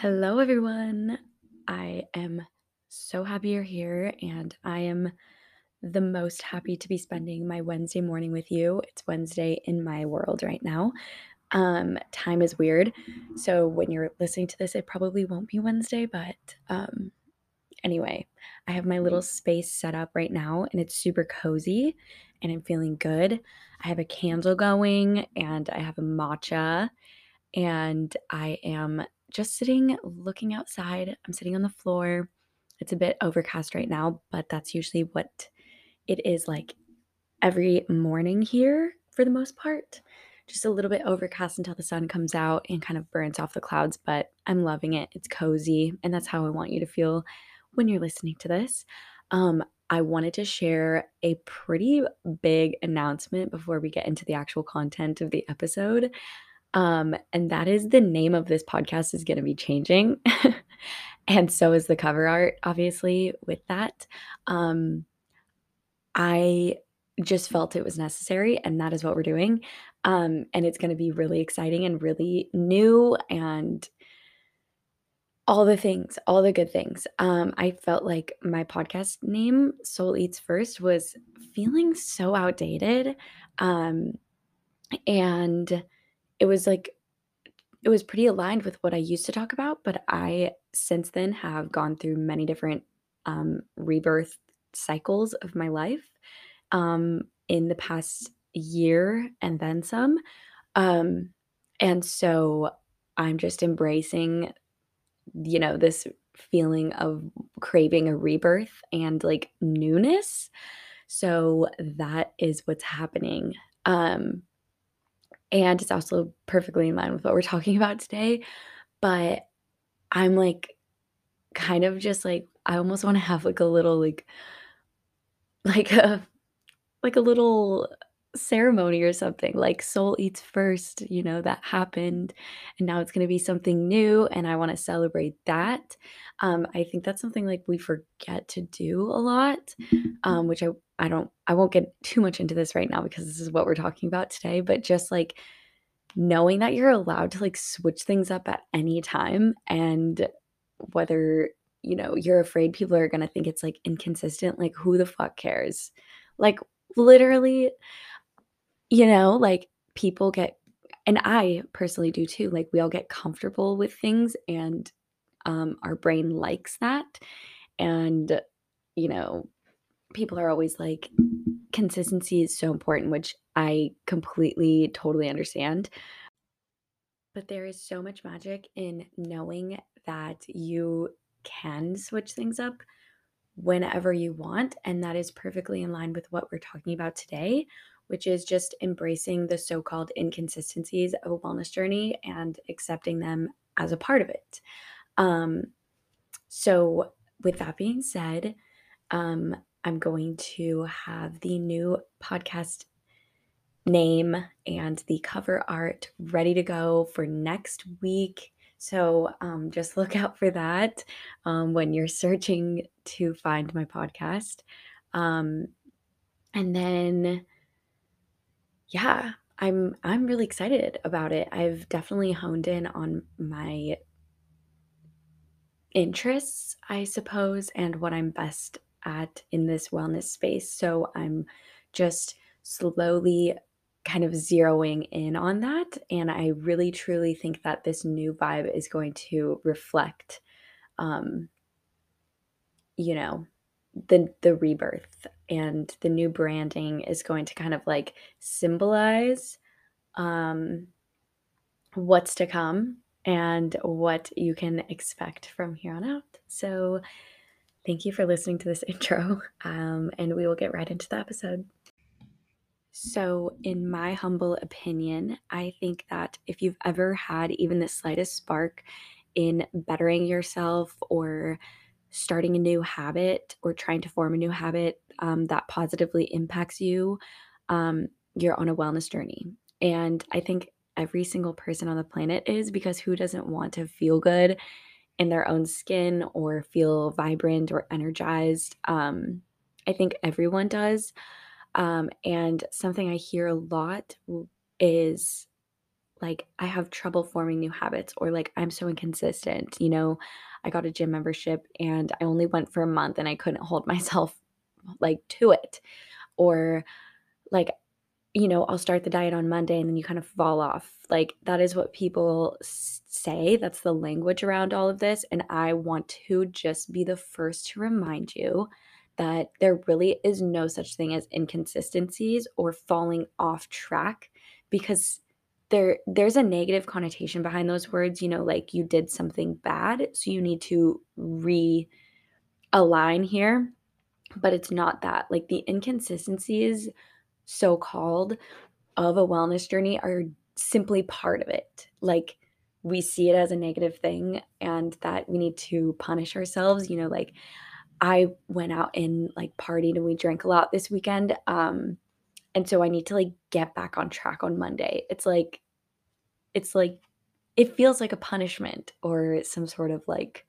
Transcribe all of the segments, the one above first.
Hello, everyone. I am so happy you're here, and I am the most happy to be spending my Wednesday morning with you. It's Wednesday in my world right now. Um, time is weird. So when you're listening to this, it probably won't be Wednesday, but um, anyway, I have my little space set up right now, and it's super cozy, and I'm feeling good. I have a candle going, and I have a matcha, and I am just sitting looking outside. I'm sitting on the floor. It's a bit overcast right now, but that's usually what it is like every morning here for the most part. Just a little bit overcast until the sun comes out and kind of burns off the clouds, but I'm loving it. It's cozy, and that's how I want you to feel when you're listening to this. Um, I wanted to share a pretty big announcement before we get into the actual content of the episode. Um, and that is the name of this podcast is going to be changing. and so is the cover art, obviously, with that. Um, I just felt it was necessary, and that is what we're doing. Um, and it's going to be really exciting and really new and all the things, all the good things. Um, I felt like my podcast name, Soul Eats First, was feeling so outdated. Um, and it was like it was pretty aligned with what I used to talk about, but I since then have gone through many different um, rebirth cycles of my life um, in the past year and then some. Um, and so I'm just embracing, you know, this feeling of craving a rebirth and like newness. So that is what's happening. Um, and it's also perfectly in line with what we're talking about today. But I'm like, kind of just like, I almost want to have like a little, like, like a, like a little ceremony or something like soul eats first you know that happened and now it's going to be something new and i want to celebrate that. Um, i think that's something like we forget to do a lot um, which i i don't i won't get too much into this right now because this is what we're talking about today but just like knowing that you're allowed to like switch things up at any time and whether you know you're afraid people are going to think it's like inconsistent like who the fuck cares? Like literally you know, like people get and I personally do too. Like we all get comfortable with things and um our brain likes that. And you know, people are always like consistency is so important, which I completely totally understand. But there is so much magic in knowing that you can switch things up whenever you want and that is perfectly in line with what we're talking about today which is just embracing the so called inconsistencies of a wellness journey and accepting them as a part of it. Um, so, with that being said, um, I'm going to have the new podcast name and the cover art ready to go for next week. So um, just look out for that um, when you're searching to find my podcast. Um, and then yeah, I'm I'm really excited about it. I've definitely honed in on my interests, I suppose, and what I'm best at in this wellness space. So I'm just slowly kind of zeroing in on that. And I really truly think that this new vibe is going to reflect, um, you know, the the rebirth and the new branding is going to kind of like symbolize um what's to come and what you can expect from here on out. So thank you for listening to this intro um, and we will get right into the episode. So, in my humble opinion, I think that if you've ever had even the slightest spark in bettering yourself or starting a new habit or trying to form a new habit um, that positively impacts you, um, you're on a wellness journey. And I think every single person on the planet is because who doesn't want to feel good in their own skin or feel vibrant or energized? Um, I think everyone does. Um, and something I hear a lot is like I have trouble forming new habits or like I'm so inconsistent. You know, I got a gym membership and I only went for a month and I couldn't hold myself like to it. Or like you know, I'll start the diet on Monday and then you kind of fall off. Like that is what people say. That's the language around all of this and I want to just be the first to remind you that there really is no such thing as inconsistencies or falling off track because there there's a negative connotation behind those words, you know, like you did something bad, so you need to realign here, but it's not that. Like the inconsistencies so called of a wellness journey are simply part of it. Like we see it as a negative thing and that we need to punish ourselves, you know, like I went out and like partied and we drank a lot this weekend. Um and so I need to like get back on track on Monday. It's like it's like it feels like a punishment or some sort of like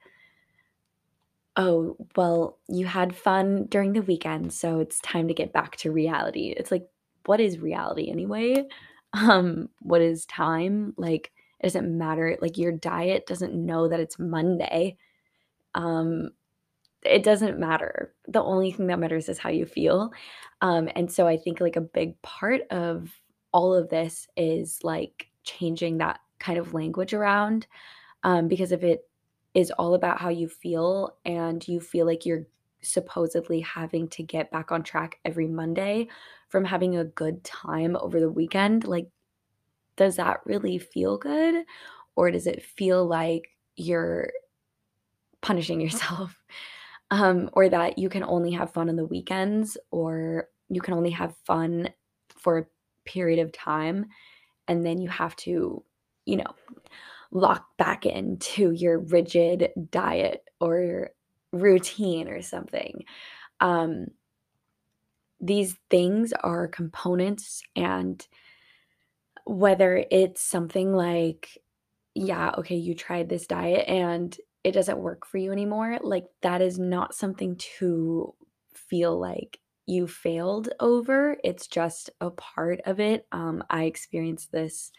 oh, well, you had fun during the weekend, so it's time to get back to reality. It's like, what is reality anyway? Um, what is time? Like, it doesn't matter. Like, your diet doesn't know that it's Monday. Um, it doesn't matter. The only thing that matters is how you feel. Um, and so I think like a big part of all of this is like changing that kind of language around. Um, because if it is all about how you feel and you feel like you're supposedly having to get back on track every Monday from having a good time over the weekend, like, does that really feel good? Or does it feel like you're punishing yourself? Um, or that you can only have fun on the weekends, or you can only have fun for a period of time, and then you have to, you know, lock back into your rigid diet or routine or something. Um, these things are components, and whether it's something like, yeah, okay, you tried this diet and it doesn't work for you anymore, like that is not something to feel like you failed over. It's just a part of it. Um, I experienced this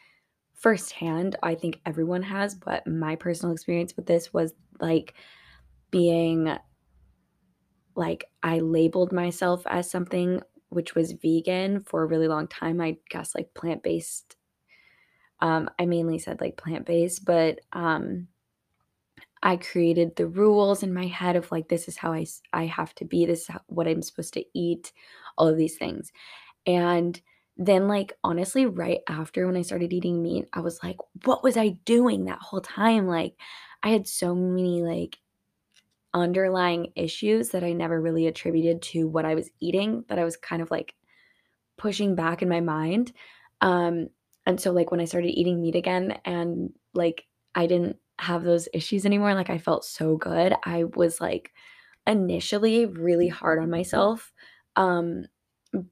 firsthand. I think everyone has, but my personal experience with this was like being like I labeled myself as something which was vegan for a really long time. I guess like plant-based. Um, I mainly said like plant-based, but um I created the rules in my head of like this is how I I have to be, this is how, what I'm supposed to eat, all of these things. And then, like, honestly, right after when I started eating meat, I was like, what was I doing that whole time? Like, I had so many, like, underlying issues that I never really attributed to what I was eating that I was kind of like pushing back in my mind. Um, and so, like, when I started eating meat again and like I didn't have those issues anymore, like, I felt so good. I was like initially really hard on myself. Um,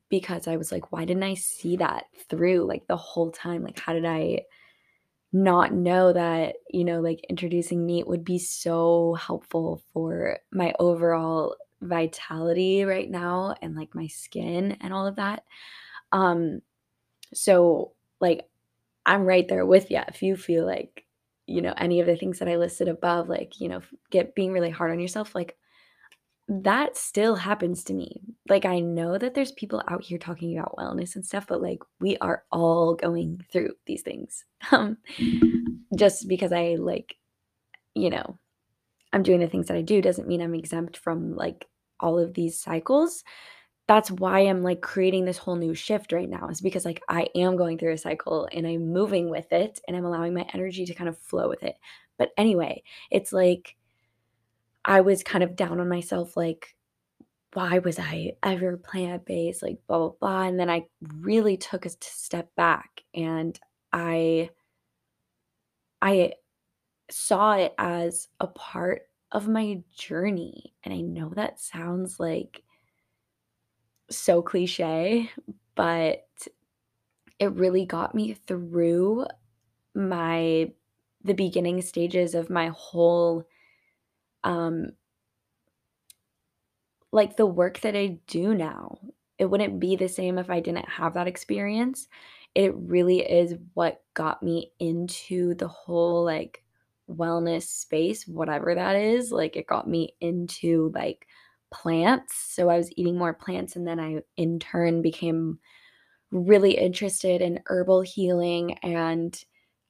because I was like, why didn't I see that through like the whole time? Like, how did I not know that, you know, like introducing meat would be so helpful for my overall vitality right now and like my skin and all of that. Um, so like I'm right there with you. If you feel like, you know, any of the things that I listed above, like, you know, get being really hard on yourself, like that still happens to me. Like, I know that there's people out here talking about wellness and stuff, but like, we are all going through these things. Um, just because I like, you know, I'm doing the things that I do doesn't mean I'm exempt from like all of these cycles. That's why I'm like creating this whole new shift right now, is because like I am going through a cycle and I'm moving with it and I'm allowing my energy to kind of flow with it. But anyway, it's like, I was kind of down on myself, like, why was I ever plant based? Like, blah, blah, blah. And then I really took a step back and I, I saw it as a part of my journey. And I know that sounds like so cliche, but it really got me through my the beginning stages of my whole um like the work that I do now. It wouldn't be the same if I didn't have that experience. it really is what got me into the whole, like, wellness space, whatever that is, like, it got me into, like, plants, so I was eating more plants, and then I, in turn, became really interested in herbal healing, and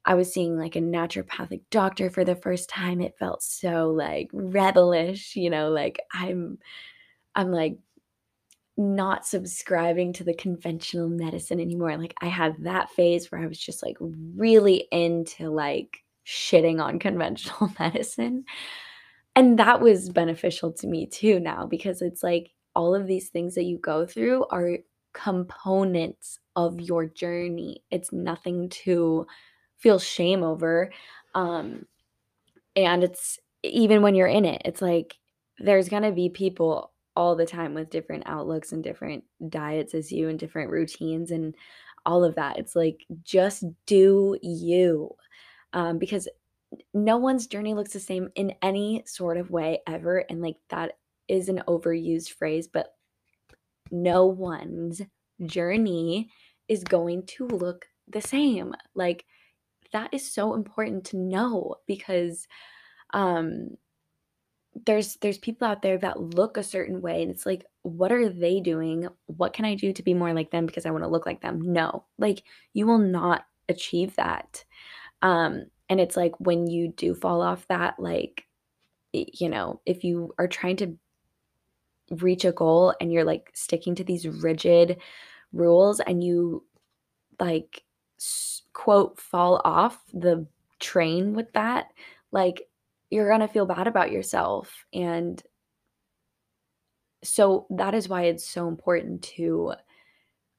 I was seeing, like, a naturopathic doctor for the first time, it felt so, like, rebel-ish, you know, like, I'm I'm, like, not subscribing to the conventional medicine anymore, like, I had that phase where I was just, like, really into, like, shitting on conventional medicine, and that was beneficial to me too now because it's like all of these things that you go through are components of your journey. It's nothing to feel shame over, um, and it's even when you're in it, it's like there's gonna be people all the time with different outlooks and different diets as you and different routines and all of that. It's like, just do you, um, because no one's journey looks the same in any sort of way ever, and, like, that is an overused phrase, but no one's journey is going to look the same, like, that is so important to know because, um there's there's people out there that look a certain way, and it's like, "What are they doing? What can I do to be more like them because I wanna look like them?" No, like, you will not achieve that, um, and it's like when you do fall off that, like, you know, if you are trying to reach a goal and you're, like, sticking to these rigid rules and you, like, quote, "fall off the train with that," like, you're gonna feel bad about yourself, and so that is why it's so important to,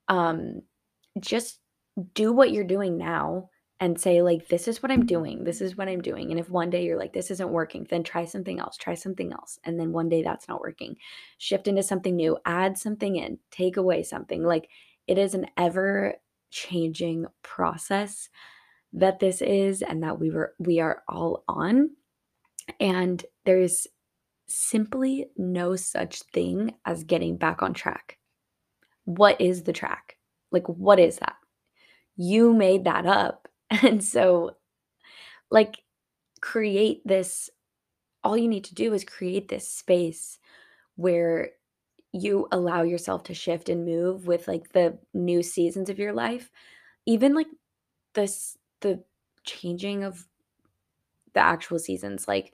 um, just do what you're doing now and say, like, "This is what I'm doing, this is what I'm doing," and if one day you're like, "This isn't working," then try something else, try something else, and then one day that's not working. Shift into something new, add something in, take away something, like, it is an ever-changing process that this is and that we were we are all on, and there's simply no such thing as getting back on track. What is the track? Like, what is that? You made that up, and so, like, create this all you need to do is create this space where you allow yourself to shift and move with, like, the new seasons of your life. Even, like, this the changing of the actual seasons, like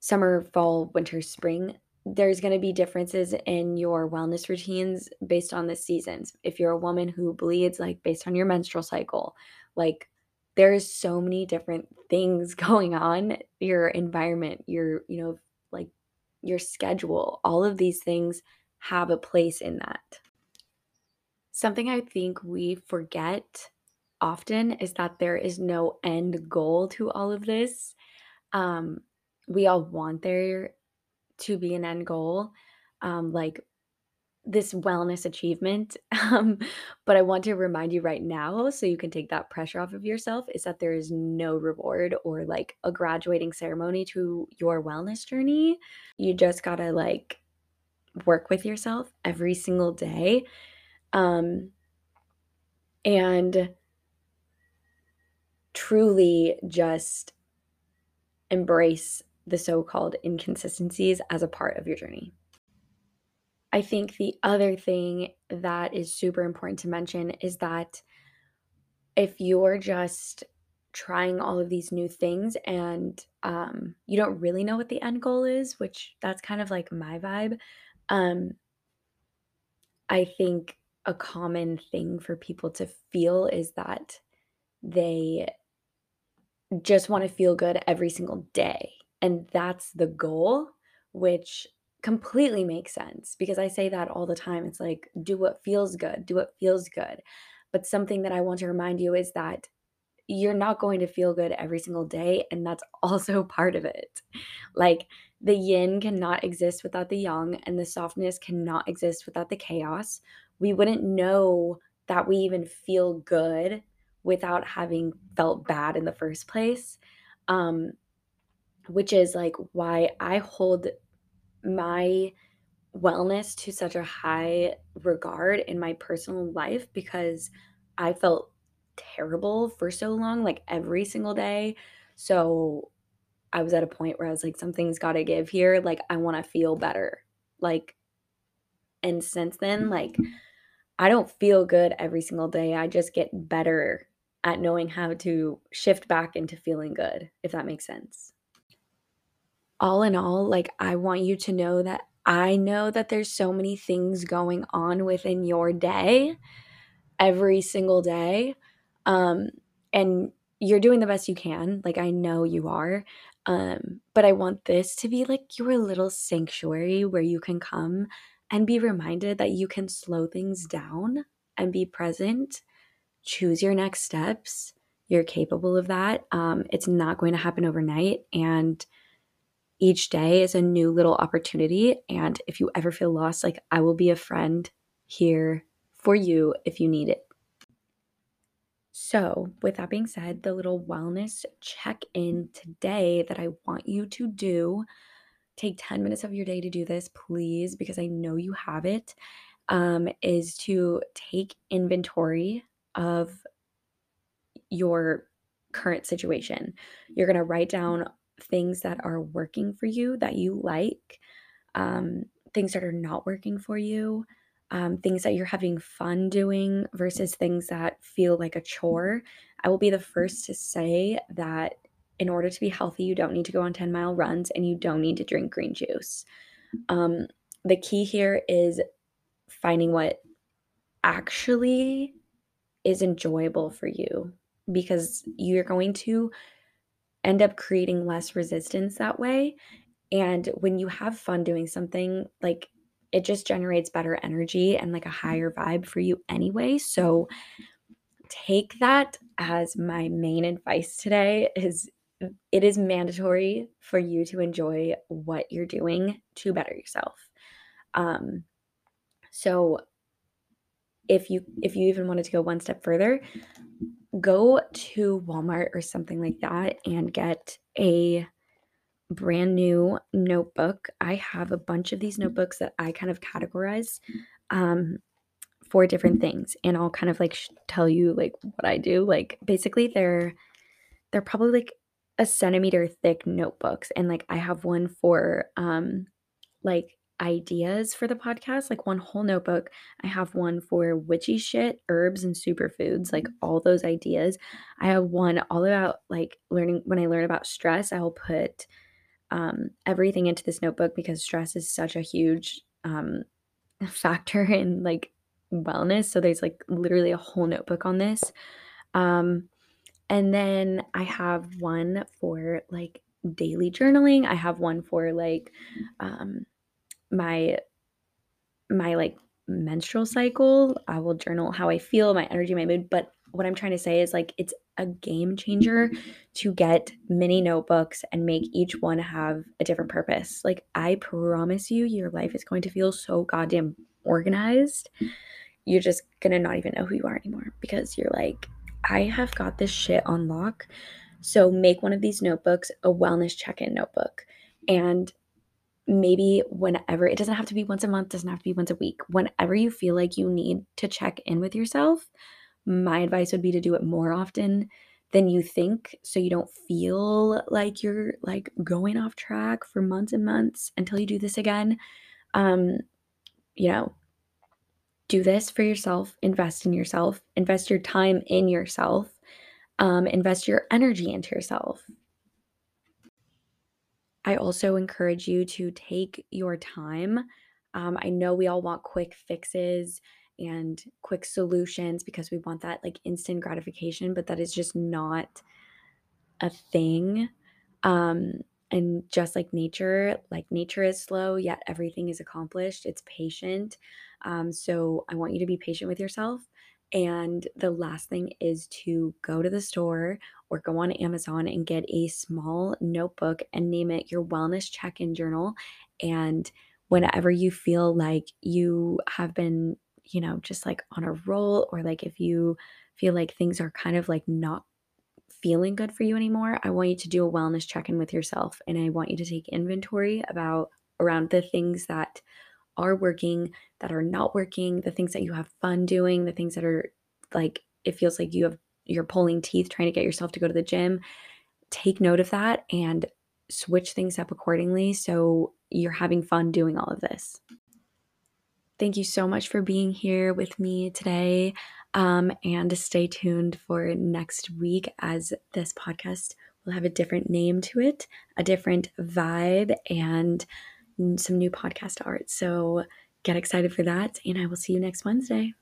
summer, fall, winter, spring, there's gonna be differences in your wellness routines based on the seasons. If you're a woman who bleeds, like, based on your menstrual cycle, like, there is so many different things going on, your environment, your you know, like, your schedule, all of these things have a place in that. Something I think we forget often is that there is no end goal to all of this. Um, we all want there to be an end goal, um, like, this wellness achievement, um, but I want to remind you right now, so you can take that pressure off of yourself, is that there is no reward or, like, a graduating ceremony to your wellness journey. You just gotta, like, work with yourself every single day, um and truly just embrace the so-called inconsistencies as a part of your journey. I think the other thing that is super important to mention is that if you're just trying all of these new things and, um, you don't really know what the end goal is, which that's kind of like my vibe, um I think a common thing for people to feel is that they just wanna feel good every single day, and that's the goal, which completely makes sense because I say that all the time, it's like, "Do what feels good, do what feels good," but something that I want to remind you is that you're not going to feel good every single day, and that's also part of it. Like, the yin cannot exist without the yang, and the softness cannot exist without the chaos. We wouldn't know that we even feel good without having felt bad in the first place, um, which is, like, why I hold my wellness to such a high regard in my personal life because I felt terrible for so long, like every single day. So I was at a point where I was like, something's got to give here. Like, I want to feel better. Like, and since then, like, I don't feel good every single day. I just get better at knowing how to shift back into feeling good, if that makes sense. All in all, like, I want you to know that I know that there's so many things going on within your day every single day. Um, and you're doing the best you can. Like, I know you are. Um, but I want this to be like your little sanctuary where you can come and be reminded that you can slow things down and be present, choose your next steps. You're capable of that. Um, it's not going to happen overnight. And each day is a new little opportunity. And if you ever feel lost, like I will be a friend here for you if you need it. So, with that being said, the little wellness check in today that I want you to do take 10 minutes of your day to do this, please, because I know you have it. Um, is to take inventory of your current situation. You're going to write down things that are working for you that you like, um, things that are not working for you, um, things that you're having fun doing versus things that feel like a chore. I will be the first to say that in order to be healthy, you don't need to go on 10 mile runs and you don't need to drink green juice. Um, the key here is finding what actually is enjoyable for you because you're going to end up creating less resistance that way. And when you have fun doing something, like it just generates better energy and like a higher vibe for you anyway. So take that as my main advice today is it is mandatory for you to enjoy what you're doing to better yourself. Um, so if you if you even wanted to go one step further, go to Walmart or something like that and get a brand new notebook. I have a bunch of these notebooks that I kind of categorize um, for different things, and I'll kind of like sh- tell you like what I do. Like basically, they're they're probably like a centimeter thick notebooks and like I have one for um like ideas for the podcast, like one whole notebook. I have one for witchy shit, herbs and superfoods, like all those ideas. I have one all about like learning when I learn about stress, I will put um everything into this notebook because stress is such a huge um factor in like wellness. So there's like literally a whole notebook on this. Um and then I have one for like daily journaling. I have one for like um my my like menstrual cycle. I will journal how I feel, my energy, my mood, but what I'm trying to say is like it's a game changer to get mini notebooks and make each one have a different purpose. Like I promise you your life is going to feel so goddamn organized. You're just going to not even know who you are anymore because you're like I have got this shit on lock. So make one of these notebooks a wellness check in notebook. And maybe whenever, it doesn't have to be once a month, doesn't have to be once a week. Whenever you feel like you need to check in with yourself, my advice would be to do it more often than you think so you don't feel like you're like going off track for months and months until you do this again. Um, you know, do this for yourself, invest in yourself, invest your time in yourself, um, invest your energy into yourself. I also encourage you to take your time. Um, I know we all want quick fixes and quick solutions because we want that like instant gratification, but that is just not a thing. Um, and just like nature, like nature is slow, yet everything is accomplished. It's patient. Um, so I want you to be patient with yourself. And the last thing is to go to the store or go on Amazon and get a small notebook and name it your wellness check in journal. And whenever you feel like you have been, you know, just like on a roll, or like if you feel like things are kind of like not feeling good for you anymore, I want you to do a wellness check in with yourself. And I want you to take inventory about around the things that are working, that are not working, the things that you have fun doing, the things that are like, it feels like you have you're pulling teeth trying to get yourself to go to the gym, take note of that and switch things up accordingly so you're having fun doing all of this. Thank you so much for being here with me today. Um, and stay tuned for next week as this podcast will have a different name to it, a different vibe, and some new podcast art. So get excited for that. And I will see you next Wednesday.